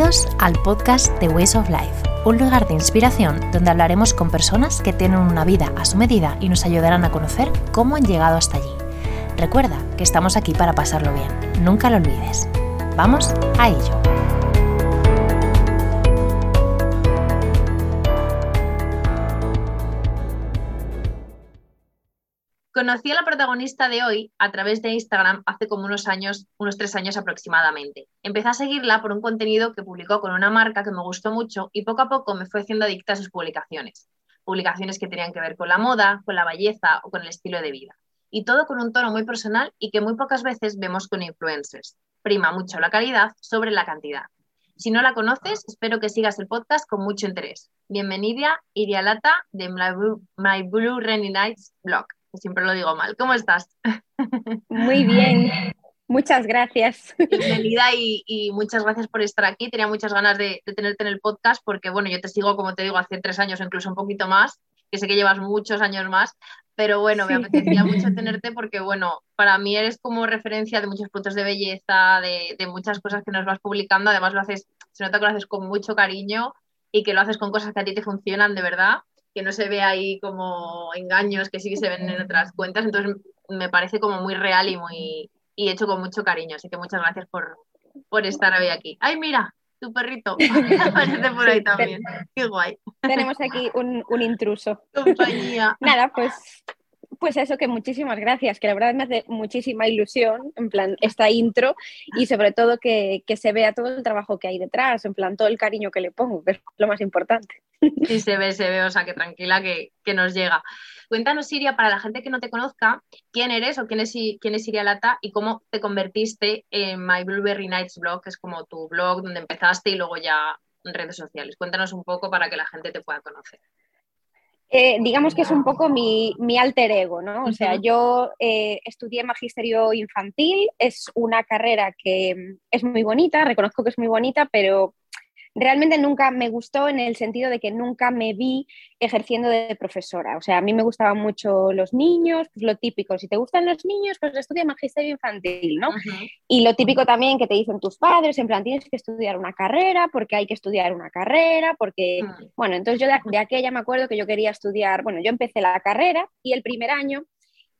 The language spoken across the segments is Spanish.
Bienvenidos al podcast The Ways of Life, un lugar de inspiración donde hablaremos con personas que tienen una vida a su medida y nos ayudarán a conocer cómo han llegado hasta allí. Recuerda que estamos aquí para pasarlo bien, nunca lo olvides. Vamos a ello. Conocí a la protagonista de hoy a través de Instagram hace como unos años, unos tres años aproximadamente. Empecé a seguirla por un contenido que publicó con una marca que me gustó mucho y poco a poco me fue haciendo adicta a sus publicaciones. Publicaciones que tenían que ver con la moda, con la belleza o con el estilo de vida. Y todo con un tono muy personal y que muy pocas veces vemos con influencers. Prima mucho la calidad sobre la cantidad. Si no la conoces, espero que sigas el podcast con mucho interés. Bienvenida, Iria Lata, de My Blue Rainy Nights blog siempre lo digo mal. ¿Cómo estás? Muy bien, muchas gracias. Bienvenida y, muchas gracias por estar aquí. Tenía muchas ganas de, tenerte en el podcast porque, bueno, yo te sigo, como te digo, hace tres años, incluso un poquito más, que sé que llevas muchos años más, pero bueno, me apetecía mucho tenerte porque, bueno, para mí eres como referencia de muchos puntos de belleza, de, de muchas cosas que nos vas publicando. Además, lo haces, se nota que lo haces con mucho cariño y que lo haces con cosas que a ti te funcionan de verdad que no se ve ahí como engaños que sí que se ven en otras cuentas, entonces me parece como muy real y muy y hecho con mucho cariño, así que muchas gracias por, por estar hoy aquí. ¡Ay, mira! Tu perrito aparece por ahí también. Qué guay. Tenemos aquí un, un intruso. Compañía. Nada, pues pues eso, que muchísimas gracias, que la verdad me hace muchísima ilusión, en plan, esta intro y sobre todo que, que, se vea todo el trabajo que hay detrás, en plan, todo el cariño que le pongo, que es lo más importante. Sí, se ve, se ve, o sea, que tranquila que, que nos llega. Cuéntanos, Siria, para la gente que no te conozca, quién eres o quién es, quién es Siria Lata y cómo te convertiste en My Blueberry Nights blog, que es como tu blog donde empezaste y luego ya redes sociales. Cuéntanos un poco para que la gente te pueda conocer. Eh, digamos que es un poco mi, mi alter ego, ¿no? O sea, yo eh, estudié magisterio infantil, es una carrera que es muy bonita, reconozco que es muy bonita, pero realmente nunca me gustó en el sentido de que nunca me vi ejerciendo de profesora. O sea, a mí me gustaban mucho los niños, pues lo típico, si te gustan los niños, pues estudia magisterio infantil, ¿no? Y lo típico también que te dicen tus padres, en plan, tienes que estudiar una carrera, porque hay que estudiar una carrera, porque, mm. bueno, entonces yo de, de aquella me acuerdo que yo quería estudiar, bueno, yo empecé la carrera y el primer año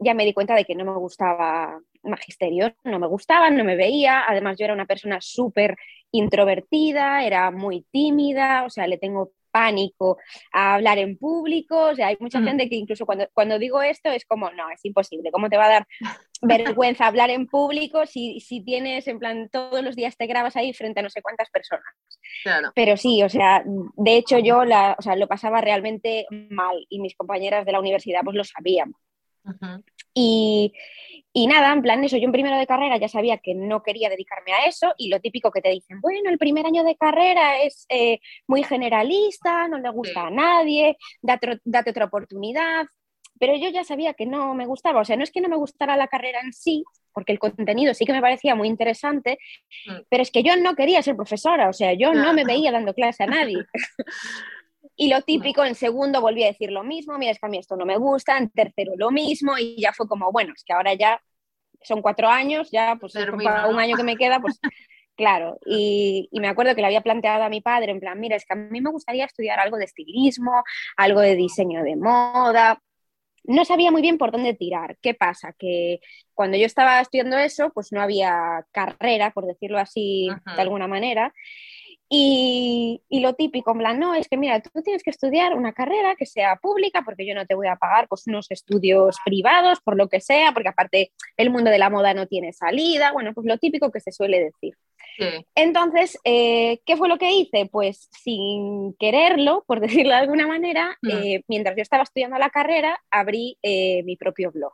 ya me di cuenta de que no me gustaba magisterio, no me gustaba, no me veía, además yo era una persona súper introvertida, era muy tímida, o sea, le tengo pánico a hablar en público, o sea, hay mucha mm. gente que incluso cuando, cuando digo esto es como, no, es imposible, ¿cómo te va a dar vergüenza hablar en público si, si tienes, en plan, todos los días te grabas ahí frente a no sé cuántas personas? Pero sí, o sea, de hecho yo la, o sea, lo pasaba realmente mal y mis compañeras de la universidad pues lo sabían. Y, y nada, en plan eso, yo en primero de carrera ya sabía que no quería dedicarme a eso y lo típico que te dicen, bueno, el primer año de carrera es eh, muy generalista, no le gusta a nadie, date, date, otra oportunidad, pero yo ya sabía que no me gustaba, o sea, no es que no me gustara la carrera en sí, porque el contenido sí que me parecía muy interesante, mm. pero es que yo no quería ser profesora, o sea, yo no me veía dando clase a nadie. Y lo típico, en segundo volví a decir lo mismo, mira, es que a mí esto no me gusta, en tercero lo mismo, y ya fue como, bueno, es que ahora ya son cuatro años, ya pues para un año que me queda, pues claro. Y, y, me acuerdo que le había planteado a mi padre, en plan, mira, es que a mí me gustaría estudiar algo de estilismo, algo de diseño de moda. No sabía muy bien por dónde tirar. ¿Qué pasa? Que cuando yo estaba estudiando eso, pues no había carrera, por decirlo así de alguna manera. Y, lo típico, en plan, no, es que mira, tú tienes que estudiar una carrera que sea pública porque yo no te voy a pagar pues, unos estudios privados, por lo que sea, porque aparte el mundo de la moda no tiene salida, bueno, pues lo típico que se suele decir. Entonces, eh, ¿qué fue lo que hice? Pues sin quererlo, por decirlo de alguna manera, mm. eh, mientras yo estaba estudiando la carrera, abrí eh, mi propio blog.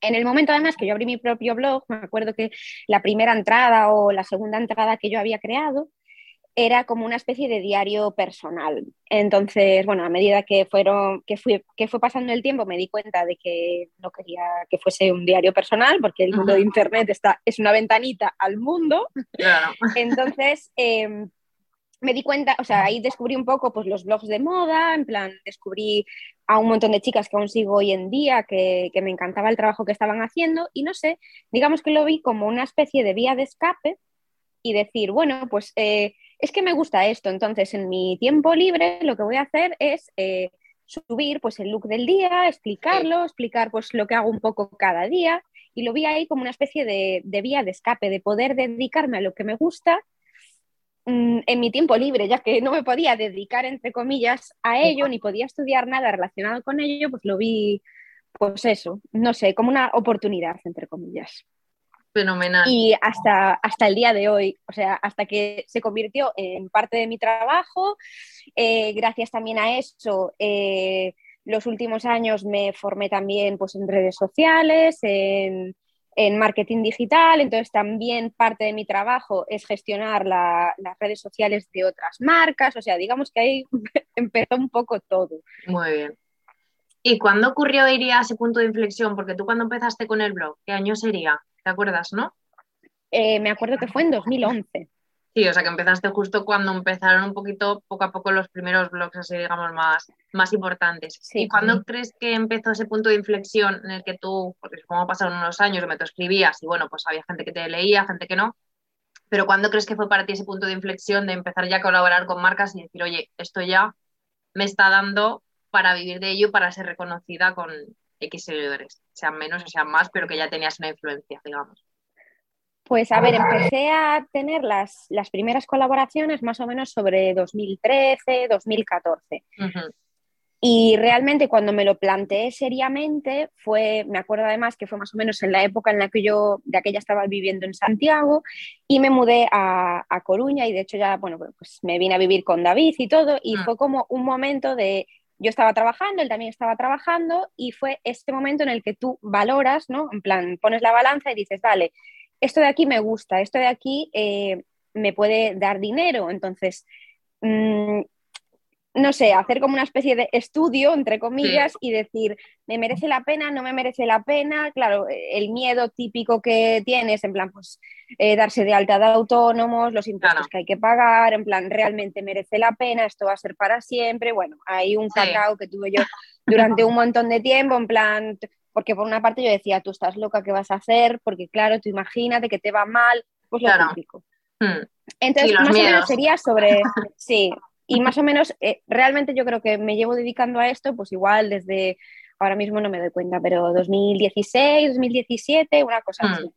En el momento además que yo abrí mi propio blog, me acuerdo que la primera entrada o la segunda entrada que yo había creado era como una especie de diario personal. Entonces, bueno, a medida que, fueron, que, fui, que fue pasando el tiempo me di cuenta de que no quería que fuese un diario personal porque el mundo de Internet está, es una ventanita al mundo. Entonces, em, me di cuenta, o sea, ahí descubrí un poco pues, los blogs de moda, en plan, descubrí a un montón de chicas que aún sigo hoy en día, que, que me encantaba el trabajo que estaban haciendo y no sé, digamos que lo vi como una especie de vía de escape y decir, bueno, pues eh, es que me gusta esto, entonces en mi tiempo libre lo que voy a hacer es eh, subir pues el look del día, explicarlo, explicar pues lo que hago un poco cada día y lo vi ahí como una especie de, de vía de escape, de poder dedicarme a lo que me gusta mm, en mi tiempo libre, ya que no me podía dedicar, entre comillas, a ello, ni podía estudiar nada relacionado con ello, pues lo vi, pues eso, no sé, como una oportunidad, entre comillas. Fenomenal. Y hasta, hasta el día de hoy, o sea, hasta que se convirtió en parte de mi trabajo, eh, gracias también a eso, eh, los últimos años me formé también pues, en redes sociales, en, en marketing digital, entonces también parte de mi trabajo es gestionar la, las redes sociales de otras marcas, o sea, digamos que ahí empezó un poco todo. Muy bien. ¿Y cuándo ocurrió, iría ese punto de inflexión? Porque tú cuando empezaste con el blog, ¿qué año sería? ¿Te acuerdas, no? Eh, me acuerdo que fue en 2011. Sí, o sea que empezaste justo cuando empezaron un poquito, poco a poco, los primeros blogs así, digamos, más, más importantes. Sí. ¿Y cuándo crees que empezó ese punto de inflexión en el que tú, porque supongo pasaron unos años, me te escribías y bueno, pues había gente que te leía, gente que no, pero ¿cuándo crees que fue para ti ese punto de inflexión de empezar ya a colaborar con marcas y decir, oye, esto ya me está dando para vivir de ello, para ser reconocida con X seguidores, sean menos o sean más, pero que ya tenías una influencia, digamos? Pues a ver, empecé a tener las, las primeras colaboraciones más o menos sobre 2013, 2014. Ujú. Y realmente cuando me lo planteé seriamente fue, me acuerdo además que fue más o menos en la época en la que yo de aquella estaba viviendo en Santiago y me mudé a, a Coruña y de hecho ya, bueno, pues me vine a vivir con David y todo y Mm. fue como un momento de, yo estaba trabajando, él también estaba trabajando y fue este momento en el que tú valoras, ¿no? En plan, pones la balanza y dices, vale, esto de aquí me gusta, esto de aquí eh, me puede dar dinero, entonces... mm, no sé, hacer como una especie de estudio, entre comillas, y decir, ¿me merece la pena? ¿No me merece la pena? Claro, el miedo típico que tienes, en plan, pues eh, darse de alta de autónomos, los impuestos Claro. que hay que pagar, en plan, ¿realmente merece la pena? ¿Esto va a ser para siempre? Bueno, hay un Sí. cacao que tuve yo durante un montón de tiempo, en plan, porque por una parte yo decía, tú estás loca, ¿qué vas a hacer? Porque claro, tú imagínate que te va mal, pues lo Claro. típico. Hmm. Entonces, Sí, más o miedos. menos sería sobre, sí, y más o menos, eh, realmente yo creo que me llevo dedicando a esto, pues igual desde, ahora mismo no me doy cuenta, pero 2016, 2017, una cosa Hmm. así.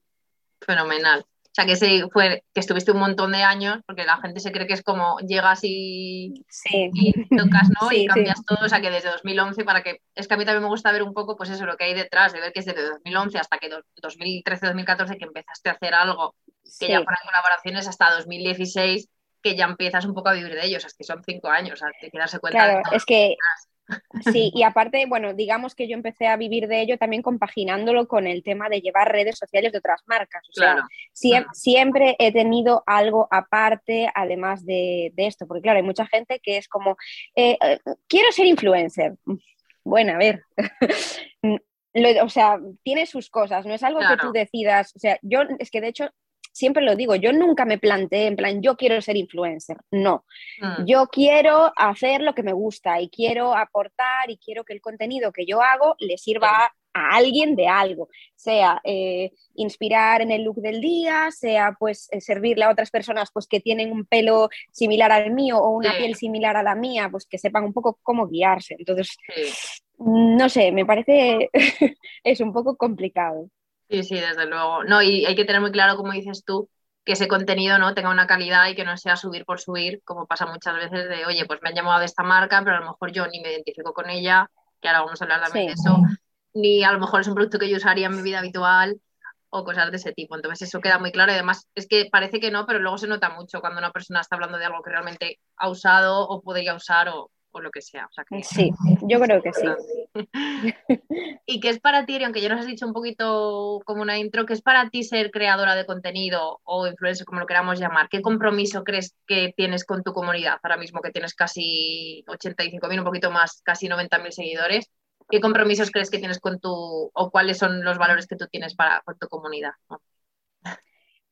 Fenomenal. O sea que sí, fue que estuviste un montón de años, porque la gente se cree que es como llegas y, Sí, y tocas, ¿no? Sí, y cambias todo, o sea que desde 2011 para que, es que a mí también me gusta ver un poco, pues eso, lo que hay detrás, de ver que es desde 2011 hasta que do- 2013-2014 que empezaste a hacer algo, que ya fueran colaboraciones hasta 2016, que ya empiezas un poco a vivir de ellos, es que son cinco años, hay que darse cuenta Claro, de es que sí, y aparte, bueno, digamos que yo empecé a vivir de ello también compaginándolo con el tema de llevar redes sociales de otras marcas. O sea, Claro, siem- siempre he tenido algo aparte, además de, de esto, porque claro, hay mucha gente que es como, eh, eh, quiero ser influencer. Bueno, a ver. Lo- o sea, tiene sus cosas, no es algo que tú decidas. O sea, yo es que de hecho siempre lo digo, yo nunca me planteé en plan, yo quiero ser influencer. No, Mm. yo quiero hacer lo que me gusta y quiero aportar y quiero que el contenido que yo hago le sirva a, a alguien de algo, sea eh, inspirar en el look del día, sea pues eh, servirle a otras personas pues que tienen un pelo similar al mío o una Sí. piel similar a la mía, pues que sepan un poco cómo guiarse. Entonces, Sí. no sé, me parece es un poco complicado. Sí, sí, desde luego. No, y hay que tener muy claro, como dices tú, que ese contenido no tenga una calidad y que no sea subir por subir, como pasa muchas veces de, oye, pues me han llamado de esta marca, pero a lo mejor yo ni me identifico con ella, que ahora vamos a hablar también Sí. de eso, ni a lo mejor es un producto que yo usaría en mi vida habitual o cosas de ese tipo. Entonces eso queda muy claro y además es que parece que no, pero luego se nota mucho cuando una persona está hablando de algo que realmente ha usado o podría usar o, o lo que sea. O sea que- Sí, yo creo que sí. ¿Y qué es para ti, aunque ya nos has dicho un poquito como una intro, qué es para ti ser creadora de contenido o influencer, como lo queramos llamar? ¿Qué compromiso crees que tienes con tu comunidad ahora mismo que tienes casi 85.000, un poquito más, casi 90.000 seguidores? ¿Qué compromisos crees que tienes con tu, o cuáles son los valores que tú tienes para con tu comunidad? ¿no?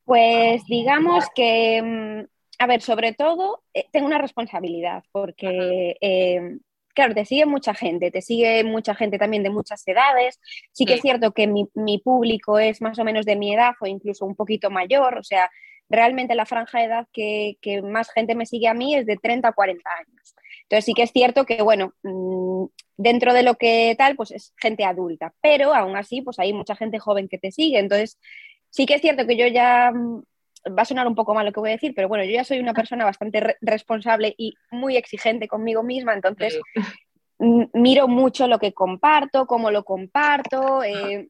Pues digamos que, mm, a ver, sobre todo eh, tengo una responsabilidad porque, eh, claro, te sigue mucha gente, te sigue mucha gente también de muchas edades. Sí que Sí. es cierto que mi, mi público es más o menos de mi edad o incluso un poquito mayor, o sea, realmente la franja de edad que, más gente me sigue a mí es de 30 a 40 años. Entonces sí que es cierto que, bueno, mm, dentro de lo que tal, pues es gente adulta, pero aún así, pues hay mucha gente joven que te sigue. Entonces sí que es cierto que yo ya, mm, va a sonar un poco mal lo que voy a decir, pero bueno, yo ya soy una persona bastante responsable y muy exigente conmigo misma, entonces miro mucho lo que comparto, cómo lo comparto. Eh,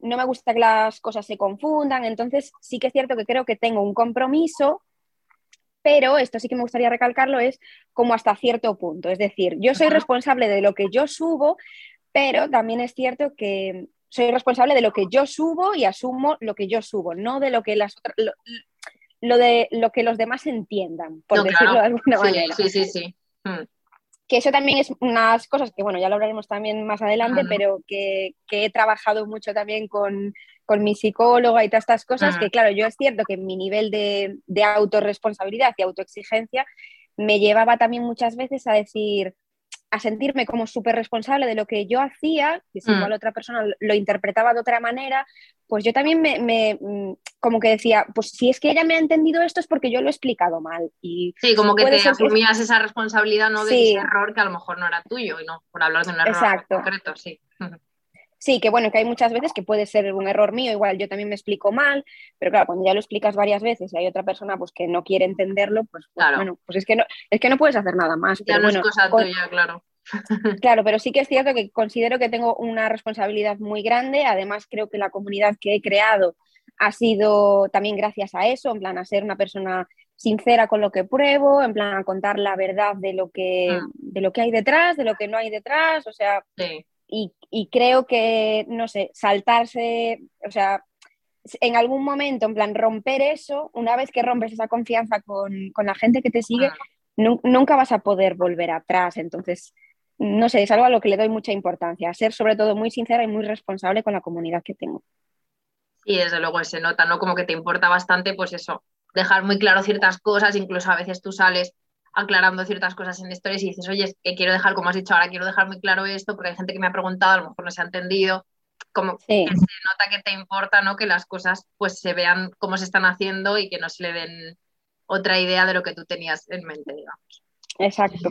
no me gusta que las cosas se confundan, entonces sí que es cierto que creo que tengo un compromiso, pero esto sí que me gustaría recalcarlo, es como hasta cierto punto, es decir, yo soy responsable de lo que yo subo, pero también es cierto que soy responsable de lo que yo subo y asumo lo que yo subo, no de lo que las lo, de lo que los demás entiendan, por decirlo de alguna manera. Sí, sí, sí. Hmm que eso también es unas cosas que, bueno, ya lo hablaremos también más adelante, pero que, he trabajado mucho también con, mi psicóloga y todas estas cosas, que claro, yo es cierto que mi nivel de, de autorresponsabilidad y autoexigencia me llevaba también muchas veces a decir, a sentirme como súper responsable de lo que yo hacía, que si mm. igual otra persona lo interpretaba de otra manera, pues yo también me, mm, como que decía, pues si es que ella me ha entendido esto es porque yo lo he explicado mal. Y sí, como que te asumías esa responsabilidad no de ese error que a lo mejor no era tuyo y no por hablar de un error concreto, sí. Sí, que bueno, que hay muchas veces que puede ser un error mío, igual yo también me explico mal, pero claro, cuando ya lo explicas varias veces y hay otra persona pues que no quiere entenderlo, pues, pues bueno, pues es que no, es que no puedes hacer nada más. Ya no es cosa tuya, claro. Claro, pero sí que es cierto que considero que tengo una responsabilidad muy grande. Además, creo que la comunidad que he creado ha sido también gracias a eso, en plan a ser una persona sincera con lo que pruebo, en plan a contar la verdad de lo que, mm. de lo que hay detrás, de lo que no hay detrás, o sea, y, creo que, no sé, saltarse, o sea, en algún momento, en plan, romper eso, una vez que rompes esa confianza con, la gente que te sigue, mm. nunca vas a poder volver atrás. Entonces, no sé, es algo a lo que le doy mucha importancia, ser sobre todo muy sincera y muy responsable con la comunidad que tengo. Sí, desde luego se nota, ¿no? Como que te importa bastante, pues eso, dejar muy claro ciertas cosas, incluso a veces tú sales aclarando ciertas cosas en historias y dices, oye, que quiero dejar, como has dicho ahora, quiero dejar muy claro esto, porque hay gente que me ha preguntado, a lo mejor no se ha entendido, como que se nota que te importa, ¿no? Que las cosas pues se vean cómo se están haciendo y que no se le den otra idea de lo que tú tenías en mente, digamos. Exacto.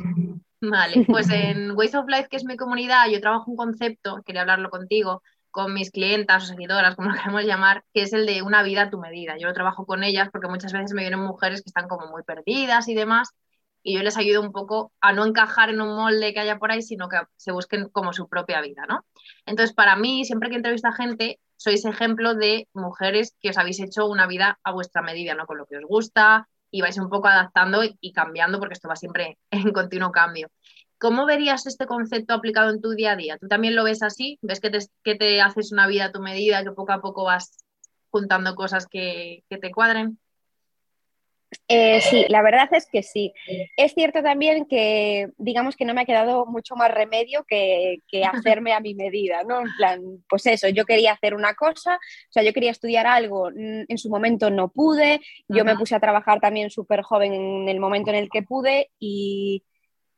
Vale, pues en Ways of Life, que es mi comunidad, yo trabajo un concepto, quería hablarlo contigo, con mis clientas o seguidoras, como lo queremos llamar, que es el de una vida a tu medida. Yo lo trabajo con ellas porque muchas veces me vienen mujeres que están como muy perdidas y demás, y yo les ayudo un poco a no encajar en un molde que haya por ahí, sino que se busquen como su propia vida, ¿no? Entonces, para mí, siempre que entrevisto a gente, sois ejemplo de mujeres que os habéis hecho una vida a vuestra medida, ¿no? Con lo que os gusta y vais un poco adaptando y cambiando, porque esto va siempre en continuo cambio. ¿Cómo verías este concepto aplicado en tu día a día? ¿Tú también lo ves así? ¿Ves que te, que te haces una vida a tu medida, que poco a poco vas juntando cosas que, que te cuadren? Eh, sí, la verdad es que sí. Es cierto también que, digamos que no me ha quedado mucho más remedio que, hacerme a mi medida, ¿no? En plan, pues eso, yo quería hacer una cosa, o sea, yo quería estudiar algo, mm, en su momento no pude, yo me puse a trabajar también súper joven en el momento en el que pude y,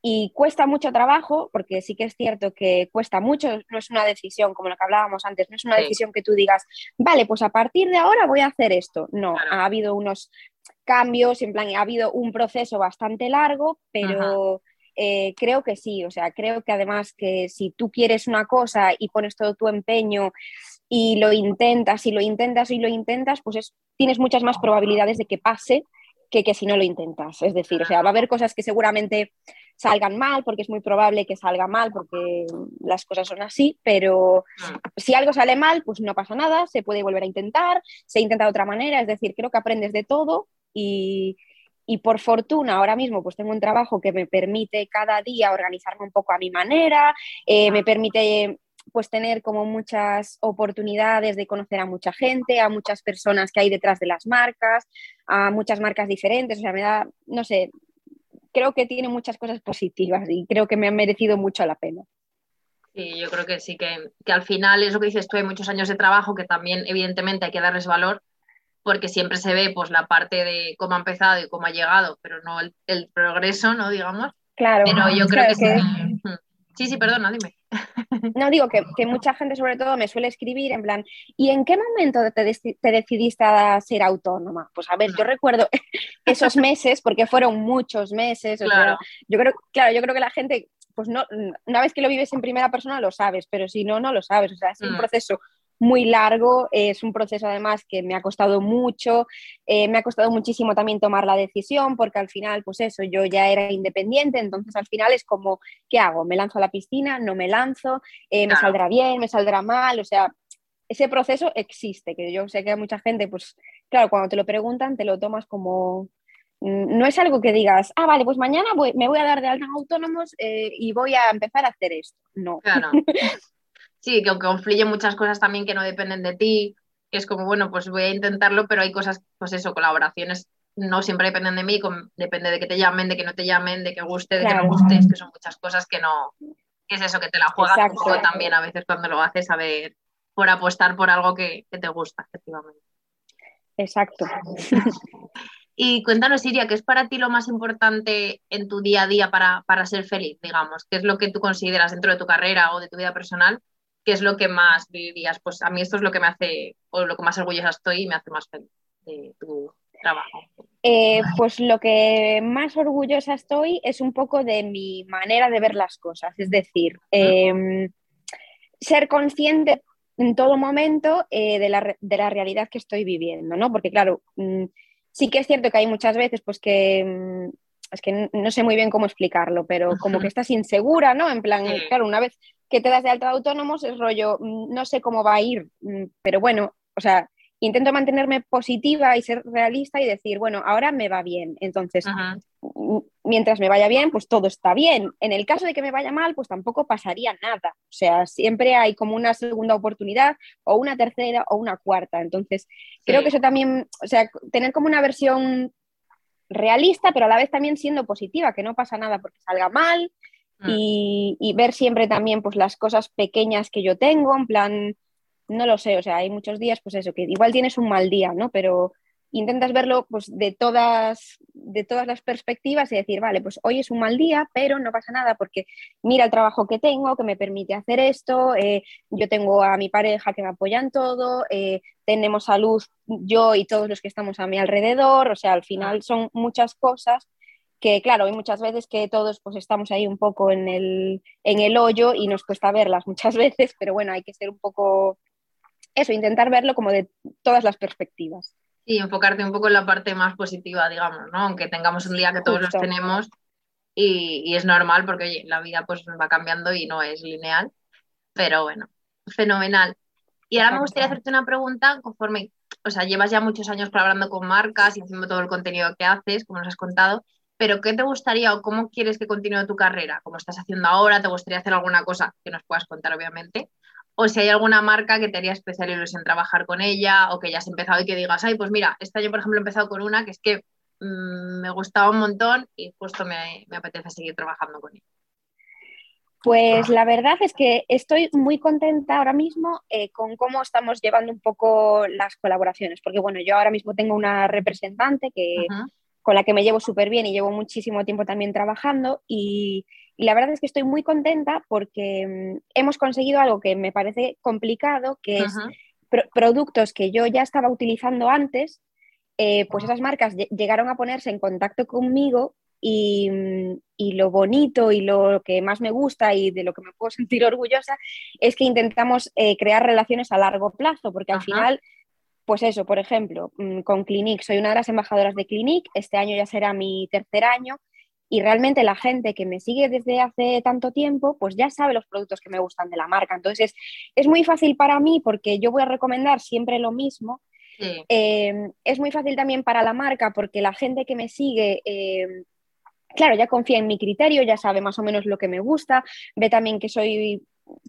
y cuesta mucho trabajo, porque sí que es cierto que cuesta mucho, no es una decisión como lo que hablábamos antes, no es una decisión que tú digas, vale, pues a partir de ahora voy a hacer esto. No, ha habido unos cambios, en plan, ha habido un proceso bastante largo, pero eh, creo que sí, o sea, creo que además que si tú quieres una cosa y pones todo tu empeño y lo intentas y lo intentas y lo intentas, pues tienes muchas más probabilidades de que pase que, que si no lo intentas. Es decir, o sea, va a haber cosas que seguramente salgan mal, porque es muy probable que salga mal, porque las cosas son así, pero si algo sale mal, pues no pasa nada, se puede volver a intentar, se intenta de otra manera, es decir, creo que aprendes de todo y, por fortuna ahora mismo pues tengo un trabajo que me permite cada día organizarme un poco a mi manera, eh, me permite pues tener como muchas oportunidades de conocer a mucha gente, a muchas personas que hay detrás de las marcas, a muchas marcas diferentes, o sea, me da, no sé, creo que tiene muchas cosas positivas y creo que me ha merecido mucho la pena. Sí, yo creo que sí, que, que al final es lo que dices tú, hay muchos años de trabajo que también evidentemente hay que darles valor, porque siempre se ve pues la parte de cómo ha empezado y cómo ha llegado, pero no el, progreso, ¿no? Digamos. Claro. Pero yo creo que, Sí. sí, sí, perdona, dime. No digo que, mucha gente sobre todo me suele escribir en plan, ¿y en qué momento te, decidiste a ser autónoma? Pues a ver, yo recuerdo esos meses, porque fueron muchos meses, claro. yo creo, claro, yo creo que la gente, pues no, una vez que lo vives en primera persona lo sabes, pero si no, no lo sabes, o sea, es un mm. proceso muy largo, es un proceso además que me ha costado mucho, eh, me ha costado muchísimo también tomar la decisión porque al final, pues eso, yo ya era independiente, entonces al final es como, ¿qué hago? ¿Me lanzo a la piscina? ¿No me lanzo? Eh, ¿Me saldrá bien? ¿Me saldrá mal? O sea, ese proceso existe, que yo sé que hay mucha gente, pues claro, cuando te lo preguntan, te lo tomas como... Mm, no es algo que digas, ah, vale, pues mañana me voy a dar de alta autónomos eh, y voy a empezar a hacer esto. No. Claro. sí, que aunque confluyen muchas cosas también que no dependen de ti, que es como, bueno, pues voy a intentarlo, pero hay cosas, pues eso, colaboraciones no siempre dependen de mí, depende de que te llamen, de que no te llamen, de que guste, de que no gustes, que son muchas cosas que no, que es eso, que te la juegas un poco también a veces cuando lo haces, a ver, por apostar por algo que, te gusta, efectivamente. Exacto. Y cuéntanos, Iria, ¿qué es para ti lo más importante en tu día a día para, para, ser feliz, digamos? ¿Qué es lo que tú consideras dentro de tu carrera o de tu vida personal ¿qué es lo que más vivirías? Pues a mí esto es lo que me hace, o lo que más orgullosa estoy y me hace más feliz de tu trabajo. Eh, pues lo que más orgullosa estoy es un poco de mi manera de ver las cosas, es decir, em, ser consciente en todo momento eh, de, la, realidad que estoy viviendo, ¿no? Porque claro, mm, sí que es cierto que hay muchas veces pues que mm, es que no sé muy bien cómo explicarlo, pero como que estás insegura, ¿no? En plan, claro, una vez que te das de alta de autónomos es rollo, mm, no sé cómo va a ir, mm, pero bueno, o sea, intento mantenerme positiva y ser realista y decir, bueno, ahora me va bien. Entonces, mm, mientras me vaya bien, pues todo está bien. En el caso de que me vaya mal, pues tampoco pasaría nada. O sea, siempre hay como una segunda oportunidad o una tercera o una cuarta. Entonces, creo que eso también, o sea, tener como una versión realista, pero a la vez también siendo positiva, que no pasa nada porque salga mal, Mm. y, ver siempre también pues las cosas pequeñas que yo tengo, en plan, no lo sé, o sea, hay muchos días pues eso, que igual tienes un mal día, ¿no? Pero intentas verlo pues de todas, de todas las perspectivas y decir, vale, pues hoy es un mal día, pero no pasa nada porque mira el trabajo que tengo, que me permite hacer esto, eh, yo tengo a mi pareja que me apoya en todo, eh, tenemos salud yo y todos los que estamos a mi alrededor, o sea, al final son muchas cosas que claro, hay muchas veces que todos pues estamos ahí un poco en el, en el hoyo y nos cuesta verlas muchas veces, pero bueno, hay que ser un poco, eso, intentar verlo como de todas las perspectivas. Y enfocarte un poco en la parte más positiva, digamos, ¿no? Aunque tengamos un día que todos los tenemos y, y, es normal porque oye, la vida pues va cambiando y no es lineal, pero bueno, fenomenal. Y ahora me gustaría hacerte una pregunta conforme, o sea, llevas ya muchos años colaborando con marcas y haciendo todo el contenido que haces, como nos has contado, pero ¿qué te gustaría o cómo quieres que continúe tu carrera? ¿Cómo estás haciendo ahora? ¿Te gustaría hacer alguna cosa que nos puedas contar, obviamente? O si hay alguna marca que te haría especial ilusión trabajar con ella o que ya has empezado y que digas, ay, pues mira, este año, por ejemplo, he empezado con una que es que mm, me gustaba un montón y justo me, apetece seguir trabajando con ella. Pues la verdad es que estoy muy contenta ahora mismo eh, con cómo estamos llevando un poco las colaboraciones, porque bueno, yo ahora mismo tengo una representante que, con la que me llevo súper bien y llevo muchísimo tiempo también trabajando y, la verdad es que estoy muy contenta porque mm, hemos conseguido algo que me parece complicado, que es productos que yo ya estaba utilizando antes, eh, pues esas marcas llegaron a ponerse en contacto conmigo y, mm, y, lo bonito y lo que más me gusta y de lo que me puedo sentir orgullosa es que intentamos eh, crear relaciones a largo plazo, porque al final pues eso, por ejemplo, mm, con Clinique, soy una de las embajadoras de Clinique, este año ya será mi tercer año. Y realmente la gente que me sigue desde hace tanto tiempo, pues ya sabe los productos que me gustan de la marca. Entonces es, muy fácil para mí porque yo voy a recomendar siempre lo mismo. Em, es muy fácil también para la marca porque la gente que me sigue... Em, claro, ya confía en mi criterio, ya sabe más o menos lo que me gusta, ve también que soy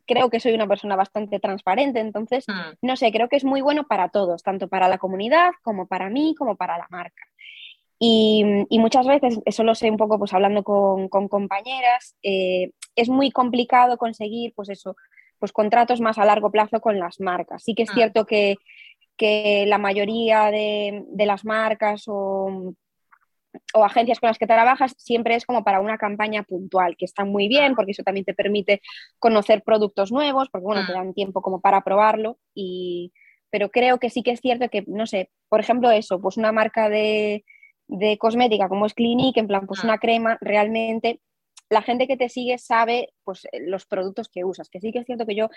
creo que soy una persona bastante transparente, entonces, hmm. no sé, creo que es muy bueno para todos, tanto para la comunidad como para mí, como para la marca. Y, muchas veces, eso lo sé un poco pues hablando con, compañeras, eh, es muy complicado conseguir pues eso, pues contratos más a largo plazo con las marcas. Sí que es hmm. cierto que, la mayoría de, las marcas o o agencias con las que trabajas, siempre es como para una campaña puntual, que está muy bien porque eso también te permite conocer productos nuevos, porque bueno, te mm. dan tiempo como para probarlo, y, pero creo que sí que es cierto que, no sé, por ejemplo eso, pues una marca de, de cosmética como es Clinique, en plan, pues mm. una crema, realmente la gente que te sigue sabe pues los productos que usas, que sí que es cierto que yo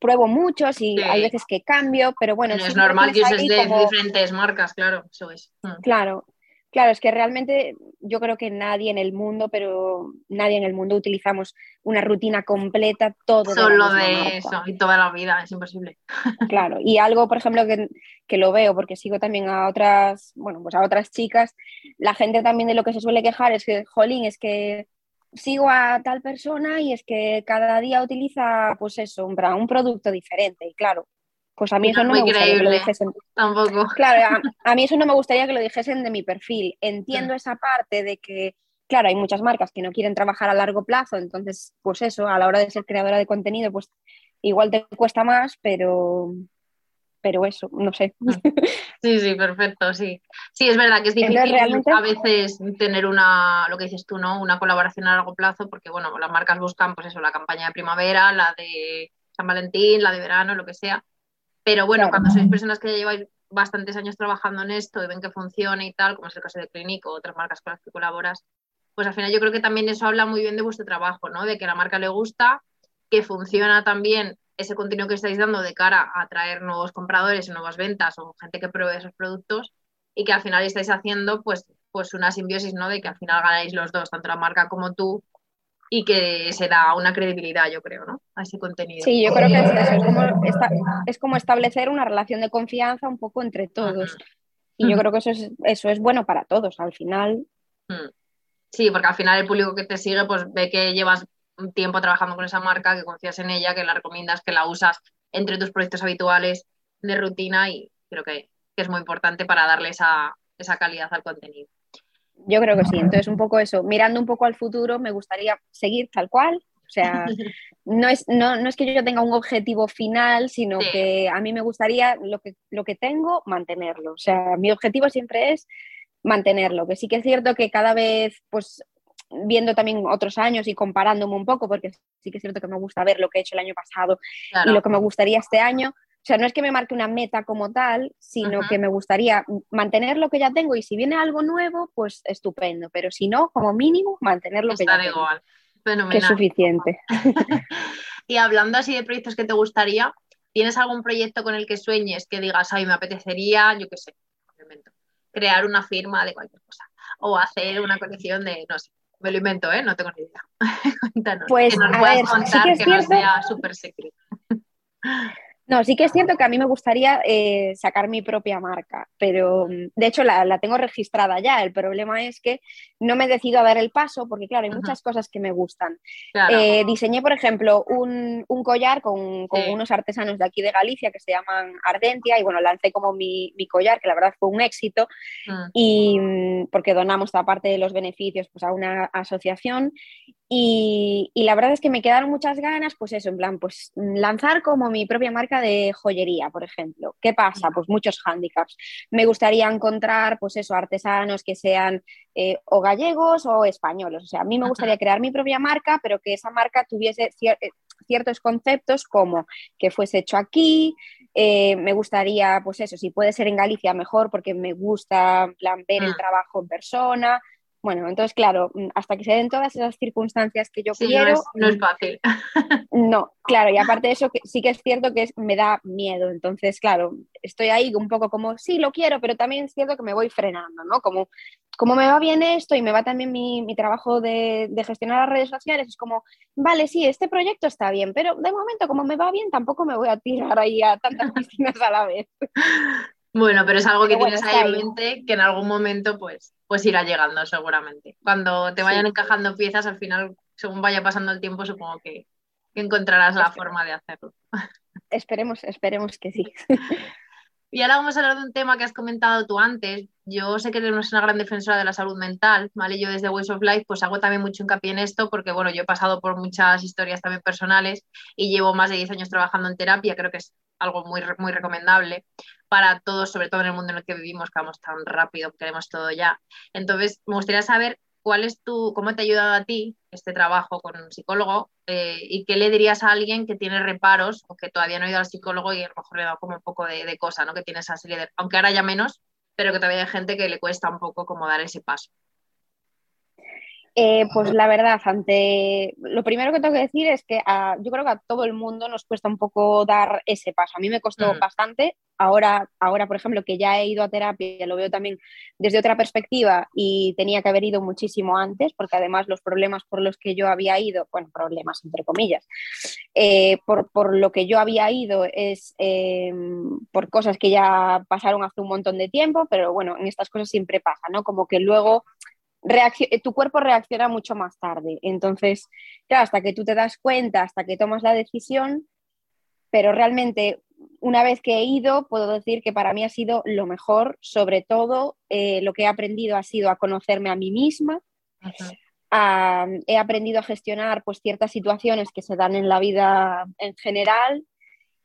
pruebo muchos y hay veces que cambio, pero bueno. es normal que uses de diferentes marcas, claro, eso es. Mm. Claro, Claro, es que realmente yo creo que nadie en el mundo, pero nadie en el mundo utilizamos una rutina completa todo. Solo de, eso y toda la vida, es imposible. Claro, y algo, por ejemplo, que, que, lo veo, porque sigo también a otras, bueno, pues a otras chicas, la gente también de lo que se suele quejar es que, jolín, es que sigo a tal persona y es que cada día utiliza, pues eso, un, un producto diferente. Y claro, pues a mí eso no me gustaría que lo dijesen. Tampoco. Claro, a, mí eso no me gustaría que lo dijesen de mi perfil. Entiendo esa parte de que, claro, hay muchas marcas que no quieren trabajar a largo plazo, entonces, pues eso, a la hora de ser creadora de contenido, pues igual te cuesta más, pero, pero eso, no sé. Sí, sí, perfecto, sí. Sí, es verdad que es difícil a veces tener una, lo que dices tú, ¿no? Una colaboración a largo plazo, porque bueno, las marcas buscan, pues eso, la campaña de primavera, la de San Valentín, la de verano, lo que sea pero bueno, cuando sois personas que ya lleváis bastantes años trabajando en esto y ven que funciona y tal, como es el caso de Clinic o otras marcas con las que colaboras, pues al final yo creo que también eso habla muy bien de vuestro trabajo, ¿no? De que la marca le gusta, que funciona también ese contenido que estáis dando de cara a atraer nuevos compradores, nuevas ventas o gente que pruebe esos productos y que al final estáis haciendo pues, pues una simbiosis, ¿no? De que al final ganáis los dos, tanto la marca como tú, y que se da una credibilidad, yo creo, ¿no? A ese contenido. Sí, yo creo que es eso, es como, es como establecer una relación de confianza un poco entre todos. Y yo creo que eso es, eso es bueno para todos, al final. Mm. Sí, porque al final el público que te sigue pues ve que llevas un tiempo trabajando con esa marca, que confías en ella, que la recomiendas, que la usas entre tus proyectos habituales de rutina y creo que, es muy importante para darle esa, esa calidad al contenido. Yo creo que sí. Entonces, un poco eso, mirando un poco al futuro, me gustaría seguir tal cual. O sea, no es, no, no es que yo tenga un objetivo final, sino que a mí me gustaría lo que, lo que tengo, mantenerlo. O sea, mi objetivo siempre es mantenerlo. Que sí que es cierto que cada vez, pues, viendo también otros años y comparándome un poco, porque sí que es cierto que me gusta ver lo que he hecho el año pasado y lo que me gustaría este año, o sea, no es que me marque una meta como tal, sino que me gustaría mantener lo que ya tengo y si viene algo nuevo, pues estupendo, pero si no, como mínimo, mantener lo que ya tengo. Igual. Que es suficiente. y hablando así de proyectos que te gustaría, ¿tienes algún proyecto con el que sueñes que digas, ay, me apetecería, yo qué sé, crear una firma de cualquier cosa o hacer una colección de, no sé, me lo invento, ¿eh? No tengo ni idea. Cuéntanos, pues, que nos puedas contar que, no sea súper secreto. No, sí que es cierto que a mí me gustaría eh, sacar mi propia marca, pero mm, de hecho la, tengo registrada ya. El problema es que no me decido a dar el paso porque, claro, hay muchas cosas que me gustan. Eh, diseñé, por ejemplo, un, collar con, unos artesanos de aquí de Galicia que se llaman Ardentia y, bueno, lancé como mi, collar, que la verdad fue un éxito, mm. y mm, porque donamos esta parte de los beneficios pues, a una asociación y, la verdad es que me quedaron muchas ganas, pues eso, en plan, pues lanzar como mi propia marca de joyería, por ejemplo. ¿Qué pasa? Pues muchos hándicaps. Me gustaría encontrar, pues eso, artesanos que sean eh, o gallegos o españoles. O sea, a mí me gustaría crear mi propia marca, pero que esa marca tuviese eh, ciertos conceptos como que fuese hecho aquí, eh, me gustaría, pues eso, si puede ser en Galicia mejor porque me gusta plan, ver el mm. trabajo en persona, bueno, entonces, claro, mm, hasta que se den todas esas circunstancias que yo quiero. No es, fácil. No, claro, y aparte de eso, que sí que es cierto que me da miedo. Entonces, claro, estoy ahí un poco como, sí, lo quiero, pero también es cierto que me voy frenando, ¿no? Como, como me va bien esto y me va también mi, mi trabajo de, de, gestionar las redes sociales, es como, vale, sí, este proyecto está bien, pero de momento, como me va bien, tampoco me voy a tirar ahí a tantas piscinas a la vez. Bueno, pero es algo que tienes ahí en mente que en algún momento pues, pues irá llegando seguramente. Cuando te vayan encajando piezas, al final, según vaya pasando el tiempo, supongo que, encontrarás la forma de hacerlo. Esperemos, esperemos que sí. Y ahora vamos a hablar de un tema que has comentado tú antes. Yo sé que eres una gran defensora de la salud mental, ¿vale? Yo desde Ways of Life pues hago también mucho hincapié en esto porque, bueno, yo he pasado por muchas historias también personales y llevo más de 10 años trabajando en terapia, creo que es algo muy, muy recomendable para todos, sobre todo en el mundo en el que vivimos, que vamos tan rápido, queremos todo ya. Entonces, me gustaría saber cuál es tu, cómo te ha ayudado a ti este trabajo con un psicólogo eh, y qué le dirías a alguien que tiene reparos o que todavía no ha ido al psicólogo y a lo mejor le da como un poco de, de cosa, ¿no? Que tiene esa serie de, aunque ahora ya menos, pero que todavía hay gente que le cuesta un poco como dar ese paso. Eh, pues la verdad, ante lo primero que tengo que decir es que yo creo que a todo el mundo nos cuesta un poco dar ese paso. A mí me costó bastante. Ahora, ahora, por ejemplo, que ya he ido a terapia, lo veo también desde otra perspectiva y tenía que haber ido muchísimo antes, porque además los problemas por los que yo había ido, bueno, problemas entre comillas, eh, por, por, lo que yo había ido es em, por cosas que ya pasaron hace un montón de tiempo, pero bueno, en estas cosas siempre pasa, ¿no? Como que luego eh, tu cuerpo reacciona mucho más tarde. Entonces, claro, hasta que tú te das cuenta, hasta que tomas la decisión, pero realmente una vez que he ido, puedo decir que para mí ha sido lo mejor, sobre todo eh, lo que he aprendido ha sido a conocerme a mí misma, he aprendido a gestionar pues, ciertas situaciones que se dan en la vida en general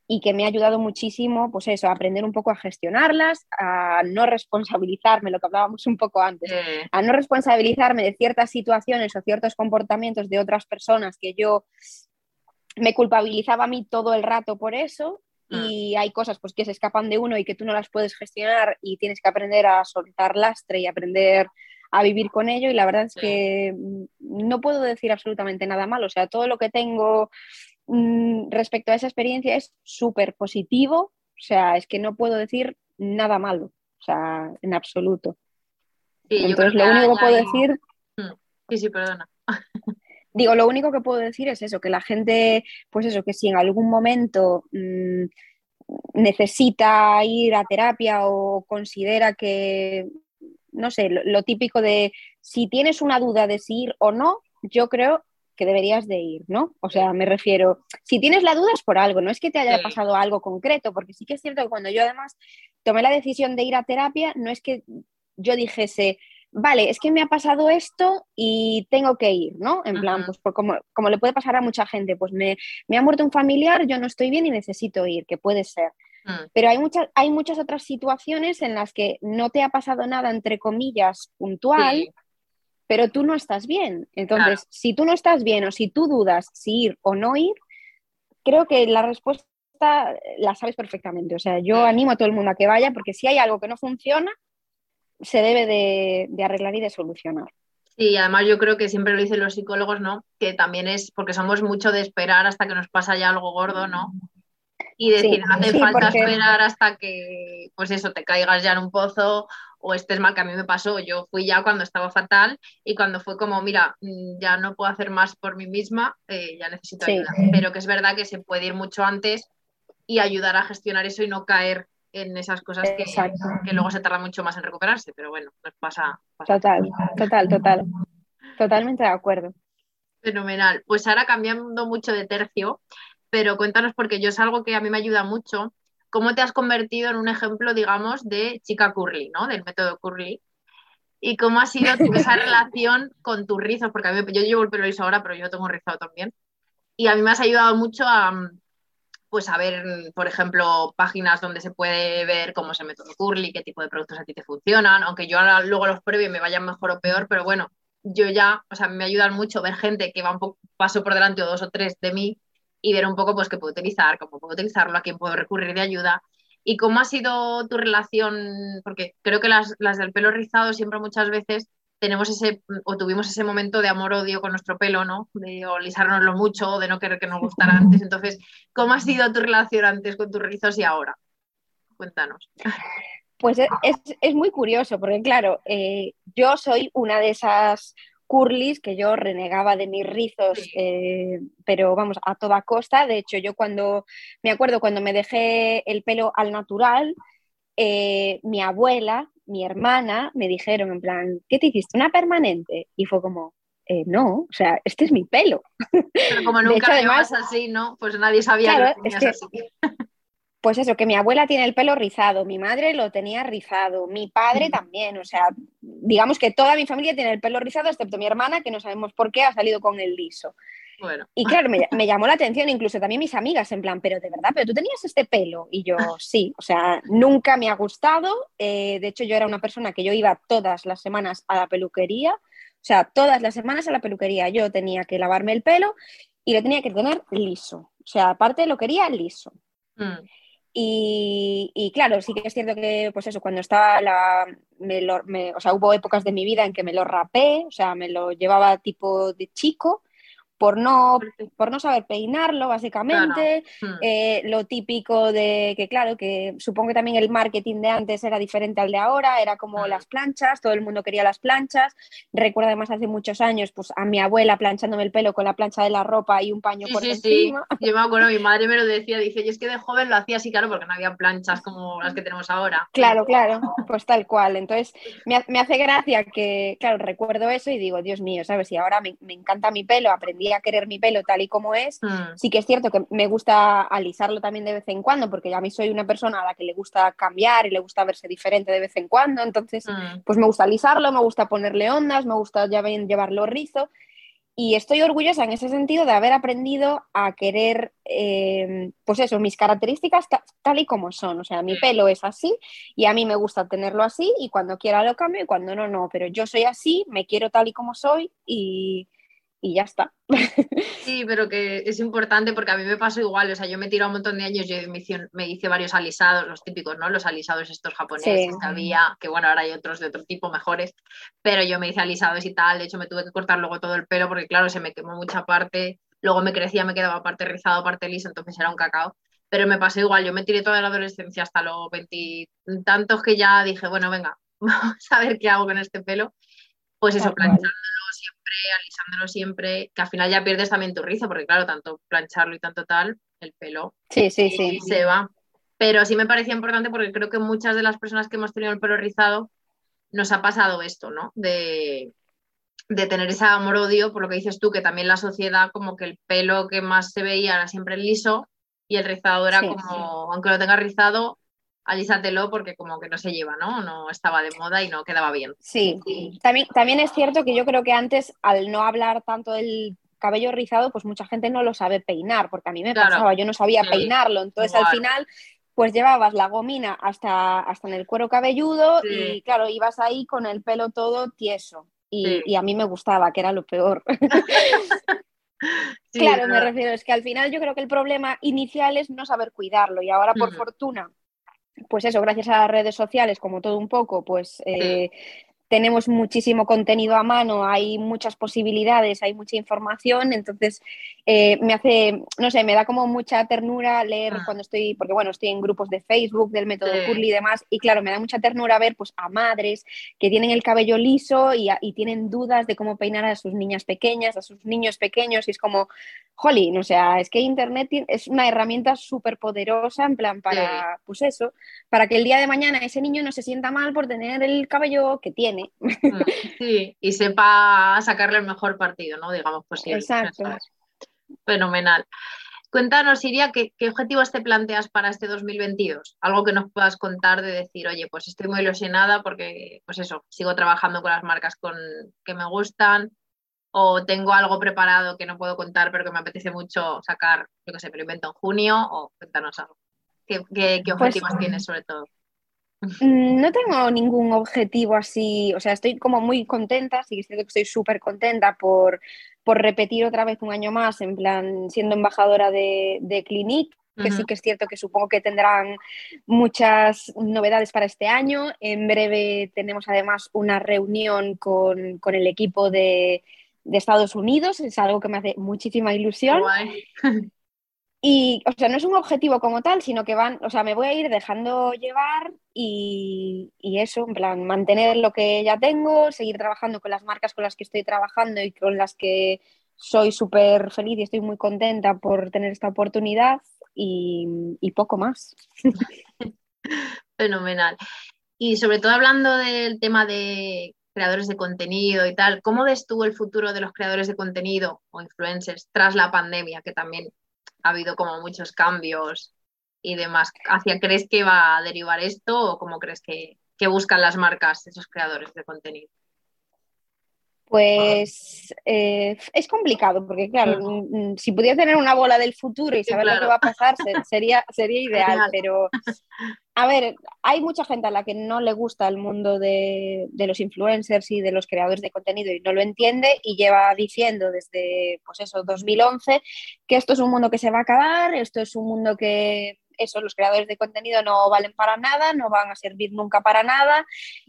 y que me ha ayudado muchísimo, pues eso, a aprender un poco a gestionarlas, a no responsabilizarme, lo que hablábamos un poco antes, a no responsabilizarme de ciertas situaciones o ciertos comportamientos de otras personas que yo me culpabilizaba a mí todo el rato por eso. Y hay cosas pues que se escapan de uno y que tú no las puedes gestionar y tienes que aprender a soltar lastre y aprender a vivir con ello y la verdad es que no puedo decir absolutamente nada malo, o sea, todo lo que tengo Mm, respecto a esa experiencia es súper positivo, o sea, es que no puedo decir nada malo, o sea, en absoluto. Entonces, lo único que puedo decir... Mm, sí, sí, perdona. Digo, lo único que puedo decir es eso, que la gente, pues eso, que si en algún momento mm, necesita ir a terapia o considera que, no sé, lo, típico de si tienes una duda de si ir o no, yo creo que deberías de ir, ¿no? O sea, me refiero, si tienes la duda es por algo, no es que te haya pasado algo concreto, porque sí que es cierto que cuando yo además tomé la decisión de ir a terapia, no es que yo dijese, vale, es que me ha pasado esto y tengo que ir, ¿no? En plan, pues como, como, le puede pasar a mucha gente, pues me, me, ha muerto un familiar, yo no estoy bien y necesito ir, que puede ser. Mm. Pero hay muchas, hay muchas otras situaciones en las que no te ha pasado nada, entre comillas, puntual, pero tú no estás bien. Entonces, si tú no estás bien o si tú dudas si ir o no ir, creo que la respuesta la sabes perfectamente. O sea, yo animo a todo el mundo a que vaya porque si hay algo que no funciona, se debe de, arreglar y de solucionar. Sí, además yo creo que siempre lo dicen los psicólogos, ¿no? Que también es porque somos mucho de esperar hasta que nos pasa ya algo gordo, ¿no? Y decir, hace falta esperar hasta que, pues eso, te caigas ya en un pozo o estés mal, que a mí me pasó, yo fui ya cuando estaba fatal y cuando fue como, mira, mm, ya no puedo hacer más por mí misma, eh, ya necesito ayuda. Pero que es verdad que se puede ir mucho antes y ayudar a gestionar eso y no caer en esas cosas que, que, luego se tarda mucho más en recuperarse, pero bueno, nos pasa, Total, total, total. Totalmente de acuerdo. Fenomenal. Pues ahora cambiando mucho de tercio, pero cuéntanos porque yo es algo que a mí me ayuda mucho cómo te has convertido en un ejemplo, digamos, de chica curly, ¿no? Del método curly. Y cómo ha sido esa relación con tus rizos, porque a mí, yo llevo el pelo liso ahora, pero yo tengo rizado también. Y a mí me has ayudado mucho a, pues a ver, por ejemplo, páginas donde se puede ver cómo es el método curly, qué tipo de productos a ti te funcionan, aunque yo ahora luego los pruebe me vayan mejor o peor, pero bueno, yo ya, o sea, me ayudan mucho ver gente que va un poco, paso por delante o dos o tres de mí y ver un poco pues qué puedo utilizar, cómo puedo utilizarlo, a quién puedo recurrir de ayuda. ¿Y cómo ha sido tu relación? Porque creo que las, las del pelo rizado siempre muchas veces tenemos ese, o tuvimos ese momento de amor-odio con nuestro pelo, ¿no? De lisárnoslo mucho, de no querer que nos gustara antes. Entonces, ¿cómo ha sido tu relación antes con tus rizos y ahora? Cuéntanos. Pues es, es muy curioso, porque claro, eh, yo soy una de esas curlis, que yo renegaba de mis rizos, eh, pero vamos, a toda costa. De hecho, yo cuando, me acuerdo cuando me dejé el pelo al natural, eh, mi abuela, mi hermana, me dijeron en plan, ¿qué te hiciste? ¿Una permanente? Y fue como, eh, no, o sea, este es mi pelo. Pero como nunca además, así, ¿no? Pues nadie sabía que tenías así. pues eso, que mi abuela tiene el pelo rizado, mi madre lo tenía rizado, mi padre también, o sea, digamos que toda mi familia tiene el pelo rizado, excepto mi hermana, que no sabemos por qué ha salido con el liso. Y claro, me, llamó la atención incluso también mis amigas, en plan, pero de verdad, pero tú tenías este pelo. Y yo, sí, o sea, nunca me ha gustado. Eh, de hecho, yo era una persona que yo iba todas las semanas a la peluquería. O sea, todas las semanas a la peluquería yo tenía que lavarme el pelo y lo tenía que tener liso. O sea, aparte lo quería liso. Mm. Y, claro, sí que es cierto que, pues eso, cuando estaba la. o sea, hubo épocas de mi vida en que me lo rapé, o sea, me lo llevaba tipo de chico por no, por no saber peinarlo, básicamente. Hmm. Eh, lo típico de que, claro, que supongo que también el marketing de antes era diferente al de ahora, era como las planchas, todo el mundo quería las planchas. Recuerdo además hace muchos años pues, a mi abuela planchándome el pelo con la plancha de la ropa y un paño por sí, encima. Sí. Yo me acuerdo, mi madre me lo decía, dice, y es que de joven lo hacía así, claro, porque no había planchas como las que tenemos ahora. Claro, claro, pues tal cual. Entonces, me, me hace gracia que, claro, recuerdo eso y digo, Dios mío, ¿sabes? Y ahora me, me encanta mi pelo, aprendí a querer mi pelo tal y como es. Mm. Sí que es cierto que me gusta alisarlo también de vez en cuando, porque a mí soy una persona a la que le gusta cambiar y le gusta verse diferente de vez en cuando. Entonces, mm. pues me gusta alisarlo, me gusta ponerle ondas, me gusta ya bien llevarlo rizo. Y estoy orgullosa en ese sentido de haber aprendido a querer, em, pues eso, mis características tal y como son. O sea, mi pelo es así y a mí me gusta tenerlo así y cuando quiera lo cambio y cuando no, no. Pero yo soy así, me quiero tal y como soy y, y ya está. Sí, pero que es importante porque a mí me pasó igual, o sea, yo me tiro un montón de años, yo me hice, me hice, varios alisados, los típicos, ¿no? Los alisados estos japoneses que había, que bueno, ahora hay otros de otro tipo mejores, pero yo me hice alisados y tal, de hecho me tuve que cortar luego todo el pelo porque claro, se me quemó mucha parte, luego me crecía, me quedaba parte rizado, parte lisa, entonces era un cacao. Pero me pasó igual, yo me tiré toda la adolescencia hasta los veintitantos que ya dije, bueno, venga, vamos a ver qué hago con este pelo. Pues eso, planchándolo alisándolo siempre, que al final ya pierdes también tu rizo, porque claro, tanto plancharlo y tanto tal, el pelo sí, sí, sí. se va. Pero sí me parecía importante porque creo que muchas de las personas que hemos tenido el pelo rizado nos ha pasado esto, ¿no? De, de tener ese amor-odio, por lo que dices tú, que también la sociedad, como que el pelo que más se veía era siempre liso y el rizado era como, aunque lo tenga rizado, alísatelo porque como que no se lleva, ¿no? No estaba de moda y no quedaba bien. Sí, También, también es cierto que yo creo que antes, al no hablar tanto del cabello rizado, pues mucha gente no lo sabe peinar, porque a mí me pasaba, yo no sabía peinarlo, entonces al final pues llevabas la gomina hasta, hasta en el cuero cabelludo y claro, ibas ahí con el pelo todo tieso. Y, y a mí me gustaba, que era lo peor. claro, me refiero, es que al final yo creo que el problema inicial es no saber cuidarlo. Y ahora por fortuna pues eso, gracias a las redes sociales, como todo un poco, pues eh, tenemos muchísimo contenido a mano, hay muchas posibilidades, hay mucha información, entonces eh, me hace, no sé, me da como mucha ternura leer ah. cuando estoy, porque bueno, estoy en grupos de Facebook del método Curly y demás, y claro, me da mucha ternura ver pues a madres que tienen el cabello liso y, tienen dudas de cómo peinar a sus niñas pequeñas, a sus niños pequeños, y es como, jolín, o sea, es que Internet es una herramienta súper poderosa en plan para, pues eso, para que el día de mañana ese niño no se sienta mal por tener el cabello que tiene Mm, sí, y sepa sacarle el mejor partido, ¿no? Digamos posible. Exacto. Fenomenal. Cuéntanos, Iria, ¿qué, objetivos te planteas para este 2022? Algo que nos puedas contar de decir, oye, pues estoy muy ilusionada porque, pues eso, sigo trabajando con las marcas con, que me gustan o tengo algo preparado que no puedo contar pero que me apetece mucho sacar, yo que sé, pero invento en junio o cuéntanos algo. ¿Qué, pues objetivos tienes sobre todo? Mm, no tengo ningún objetivo así, o sea, estoy como muy contenta, sí que que estoy súper contenta por, repetir otra vez un año más, en plan, siendo embajadora de, de Clinique, que sí que es cierto que supongo que tendrán muchas novedades para este año. En breve tenemos además una reunión con, el equipo de, de, Estados Unidos, es algo que me hace muchísima ilusión. Y, o sea, no es un objetivo como tal, sino que van, o sea, me voy a ir dejando llevar y, eso, en plan, mantener lo que ya tengo, seguir trabajando con las marcas con las que estoy trabajando y con las que soy súper feliz y estoy muy contenta por tener esta oportunidad y, y poco más. Fenomenal. Y sobre todo hablando del tema de creadores de contenido y tal, ¿cómo ves tú el futuro de los creadores de contenido o influencers tras la pandemia, que también ha habido como muchos cambios y demás. ¿Hacia crees que va a derivar esto o cómo crees que, buscan las marcas, esos creadores de contenido? Pues eh, es complicado, porque claro, si pudiera tener una bola del futuro y saber lo que va a pasar, sería, sería ideal, pero a ver, hay mucha gente a la que no le gusta el mundo de, de, los influencers y de los creadores de contenido y no lo entiende y lleva diciendo desde, pues eso, 2011, que esto es un mundo que se va a acabar, esto es un mundo que eso, los creadores de contenido no valen para nada, no van a servir nunca para nada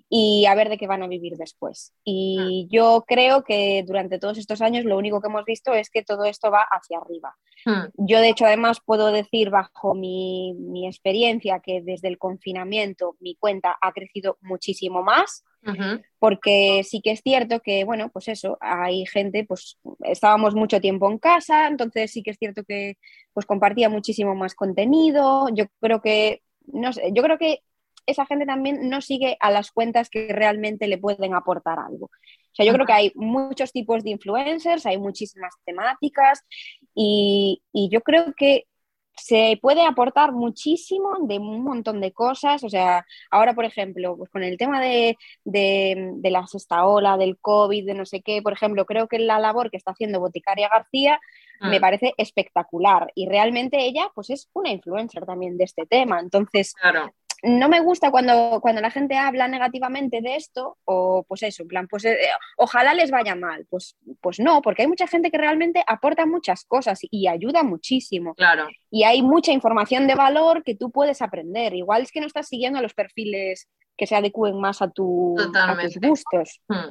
y a ver de qué van a vivir después. Y mm. yo creo que durante todos estos años lo único que hemos visto es que todo esto va hacia arriba. Mm. Yo, de hecho, además puedo decir bajo mi, mi, experiencia que desde el confinamiento mi cuenta ha crecido muchísimo más. Porque sí que es cierto que, bueno, pues eso, hay gente, pues estábamos mucho tiempo en casa, entonces sí que es cierto que pues compartía muchísimo más contenido. Yo creo que, no sé, yo creo que esa gente también no sigue a las cuentas que realmente le pueden aportar algo. O sea, yo creo que hay muchos tipos de influencers, hay muchísimas temáticas y, yo creo que se puede aportar muchísimo de un montón de cosas. O sea, ahora, por ejemplo, pues con el tema de, de, la sexta ola, del COVID, de no sé qué, por ejemplo, creo que la labor que está haciendo Boticaria García me mm. parece espectacular. Y realmente ella, pues es una influencer también de este tema. Entonces, claro no me gusta cuando, cuando la gente habla negativamente de esto, o pues eso, en plan, pues eh, ojalá les vaya mal. Pues, pues no, porque hay mucha gente que realmente aporta muchas cosas y ayuda muchísimo. Claro. Y hay mucha información de valor que tú puedes aprender. Igual es que no estás siguiendo los perfiles que se adecúen más a, tu, tus gustos. Hmm.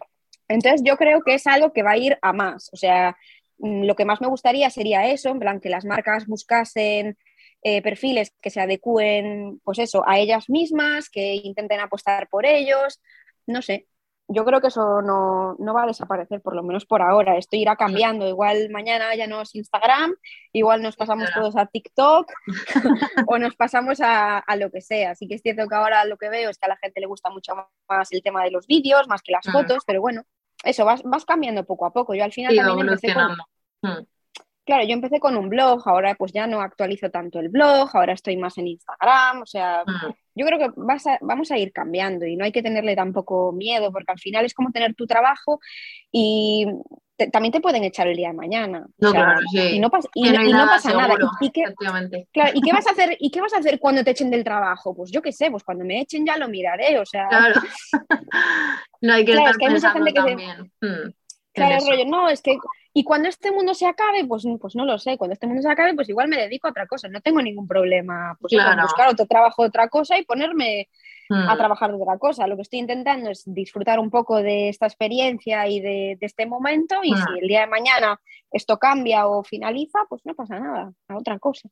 Entonces yo creo que es algo que va a ir a más. O sea, mm, lo que más me gustaría sería eso, en plan, que las marcas buscasen eh, perfiles que se adecúen, pues eso, a ellas mismas, que intenten apostar por ellos, no sé. Yo creo que eso no, va a desaparecer, por lo menos por ahora. Esto irá cambiando. Igual mañana ya no es Instagram, igual nos pasamos todos a TikTok o nos pasamos a, lo que sea. Así que es cierto que ahora lo que veo es que a la gente le gusta mucho más el tema de los vídeos, más que las fotos, pero bueno, eso vas, vas cambiando poco a poco. Yo al final también empecé con. Claro, yo empecé con un blog, ahora pues ya no actualizo tanto el blog, ahora estoy más en Instagram, o sea, mm. yo creo que vamos a ir cambiando y no hay que tenerle tampoco miedo, porque al final es como tener tu trabajo y también te pueden echar el día de mañana. No, claro, Y no, pasa nada. ¿Y, qué, vas a hacer, ¿Y qué vas a hacer cuando te echen del trabajo? Pues yo qué sé, pues cuando me echen ya lo miraré, o sea... Claro. no hay que estar pensando también. Hmm, claro, rollo, no, es que y cuando este mundo se acabe, pues, pues no lo sé, cuando este mundo se acabe, pues igual me dedico a otra cosa, no tengo ningún problema pues, buscar otro trabajo, otra cosa y ponerme a hmm. trabajar de otra cosa. Lo que estoy intentando es disfrutar un poco de esta experiencia y de, este momento y si hmm. el día de mañana esto cambia o finaliza, pues no pasa nada, a otra cosa.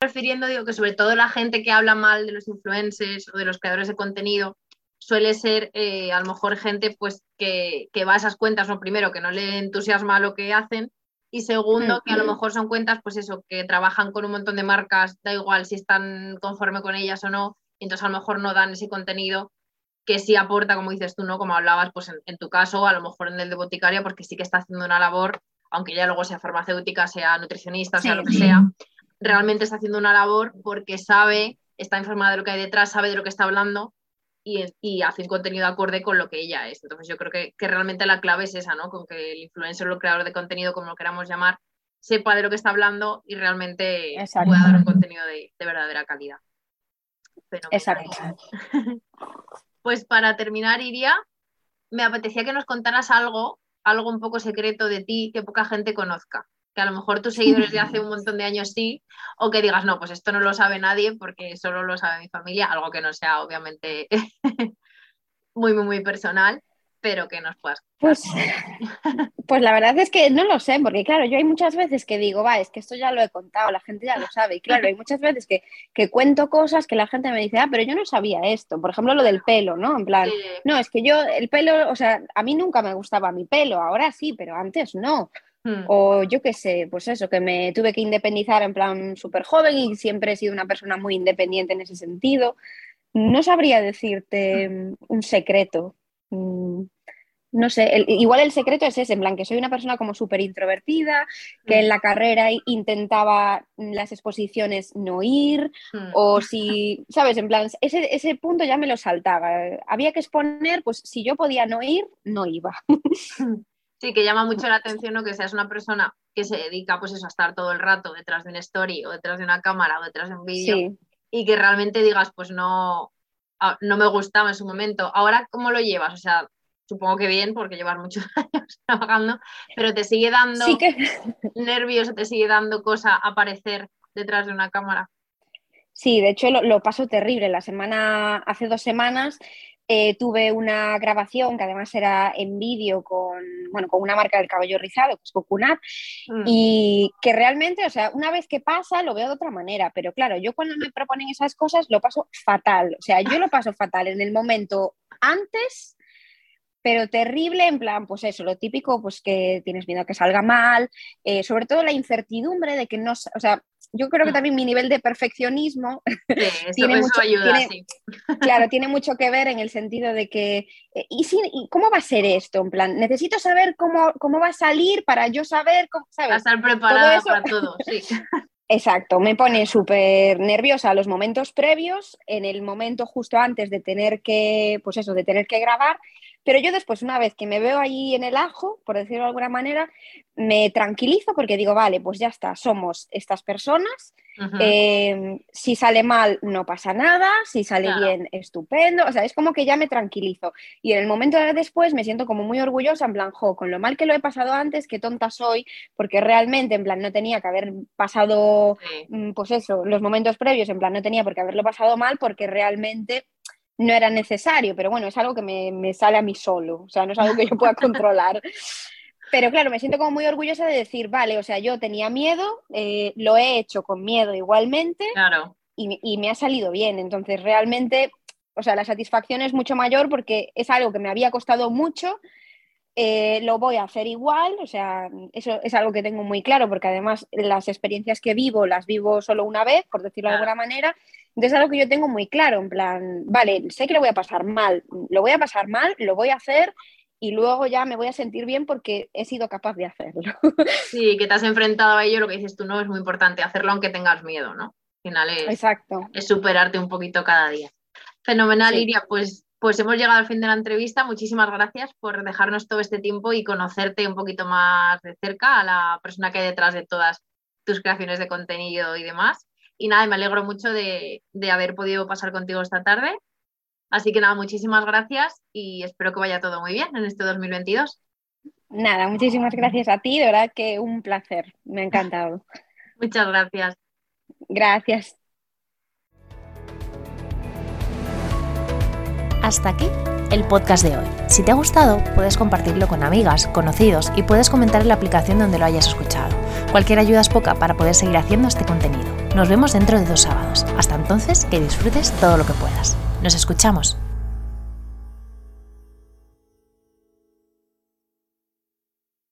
refiriendo, digo que sobre todo la gente que habla mal de los influencers o de los creadores de contenido, suele ser eh, a lo mejor gente pues que, va a esas cuentas, no primero, que no le entusiasma lo que hacen y segundo, que a lo mejor son cuentas pues eso, que trabajan con un montón de marcas, da igual si están conforme con ellas o no, entonces a lo mejor no dan ese contenido que sí aporta, como dices tú, ¿no? Como hablabas, pues en, tu caso, a lo mejor en el de boticaria, porque sí que está haciendo una labor, aunque ya luego sea farmacéutica, sea nutricionista, sea lo que sea, realmente está haciendo una labor porque sabe, está informada de lo que hay detrás, sabe de lo que está hablando y, y hace un contenido acorde con lo que ella es. Entonces yo creo que, realmente la clave es esa, ¿no? Con que el influencer o el creador de contenido, como lo queramos llamar, sepa de lo que está hablando y realmente pueda dar un contenido de, verdadera calidad. Exacto. Pues para terminar, Iria, me apetecía que nos contaras algo, algo un poco secreto de ti que poca gente conozca que a lo mejor tus seguidores de hace un montón de años sí, o que digas, no, pues esto no lo sabe nadie porque solo lo sabe mi familia, algo que no sea obviamente muy, muy, muy personal, pero que nos puedas. Pues, pues la verdad es que no lo sé, porque claro, yo hay muchas veces que digo, va, es que esto ya lo he contado, la gente ya lo sabe, y claro, hay muchas veces que, que cuento cosas que la gente me dice, ah, pero yo no sabía esto, por ejemplo, lo del pelo, ¿no? En plan, no, es que yo, el pelo, o sea, a mí nunca me gustaba mi pelo, ahora sí, pero antes no. Hmm. O yo qué sé, pues eso, que me tuve que independizar en plan súper joven y siempre he sido una persona muy independiente en ese sentido. No sabría decirte hmm. un secreto. Mm, no sé, igual el secreto es ese, en plan que soy una persona como súper introvertida, que en mm. la carrera intentaba las exposiciones no ir, mm. o si, ¿sabes? En plan, ese, ese punto ya me lo saltaba. Había que exponer, pues si yo podía no ir, no iba. Sí, que llama mucho la atención ¿no? que seas una persona que se dedica pues eso, a estar todo el rato detrás de una story o detrás de una cámara o detrás de un vídeo y que realmente digas, pues no, ah, no me gustaba en su momento. Ahora, ¿cómo lo llevas? O sea, supongo que bien porque llevas muchos años trabajando, pero te sigue dando nervios o te sigue dando cosa aparecer detrás de una cámara. Sí, de hecho lo, lo, paso terrible. La semana, hace dos semanas eh, tuve una grabación que además era en vídeo con, bueno, con una marca del cabello rizado, que es Cocunat, mm. y que realmente, o sea, una vez que pasa lo veo de otra manera, pero claro, yo cuando me proponen esas cosas lo paso fatal, o sea, yo lo paso fatal en el momento antes pero terrible en plan, pues eso, lo típico, pues que tienes miedo a que salga mal, eh, sobre todo la incertidumbre de que no, o sea, yo creo que también mi nivel de perfeccionismo tiene mucho, ayuda, claro, tiene mucho que ver en el sentido de que, eh, ¿y, si, cómo va a ser esto? En plan, necesito saber cómo, cómo va a salir para yo saber, cómo, ¿sabes? estar preparada para todo, sí. Exacto, me pone súper nerviosa los momentos previos, en el momento justo antes de tener que, pues eso, de tener que grabar pero yo después, una vez que me veo ahí en el ajo, por decirlo de alguna manera, me tranquilizo porque digo, vale, pues ya está, somos estas personas. Em, si sale mal, no pasa nada. Si sale bien, estupendo. O sea, es como que ya me tranquilizo. Y en el momento de después me siento como muy orgullosa, en plan, jo, con lo mal que lo he pasado antes, qué tonta soy, porque realmente, en plan, no tenía que haber pasado, mm, pues eso, los momentos previos, en plan, no tenía por qué haberlo pasado mal, porque realmente no era necesario, pero bueno, es algo que me, sale a mí solo, o sea, no es algo que yo pueda controlar. Pero claro, me siento como muy orgullosa de decir, vale, o sea, yo tenía miedo, eh, lo he hecho con miedo igualmente claro. y, me ha salido bien. Entonces, realmente, o sea, la satisfacción es mucho mayor porque es algo que me había costado mucho, eh, lo voy a hacer igual, o sea, eso es algo que tengo muy claro porque además las experiencias que vivo las vivo solo una vez, por decirlo de alguna manera, entonces es algo que yo tengo muy claro, en plan, vale, sé que lo voy a pasar mal, lo voy a pasar mal, lo voy a hacer y luego ya me voy a sentir bien porque he sido capaz de hacerlo. Sí, que te has enfrentado a ello, lo que dices tú no es muy importante hacerlo aunque tengas miedo, ¿no? Al final es, Exacto. es superarte un poquito cada día. Fenomenal, Iria, pues, pues hemos llegado al fin de la entrevista. Muchísimas gracias por dejarnos todo este tiempo y conocerte un poquito más de cerca a la persona que hay detrás de todas tus creaciones de contenido y demás. Y nada, me alegro mucho de, haber podido pasar contigo esta tarde. Así que nada, muchísimas gracias y espero que vaya todo muy bien en este 2022. Nada, muchísimas gracias a ti, de verdad que un placer, me ha encantado. Muchas gracias. Gracias. Hasta aquí el podcast de hoy. Si te ha gustado, puedes compartirlo con amigas, conocidos y puedes comentar en la aplicación donde lo hayas escuchado. Cualquier ayuda es poca para poder seguir haciendo este contenido. Nos vemos dentro de dos sábados. Hasta entonces, que disfrutes todo lo que puedas. Nos escuchamos.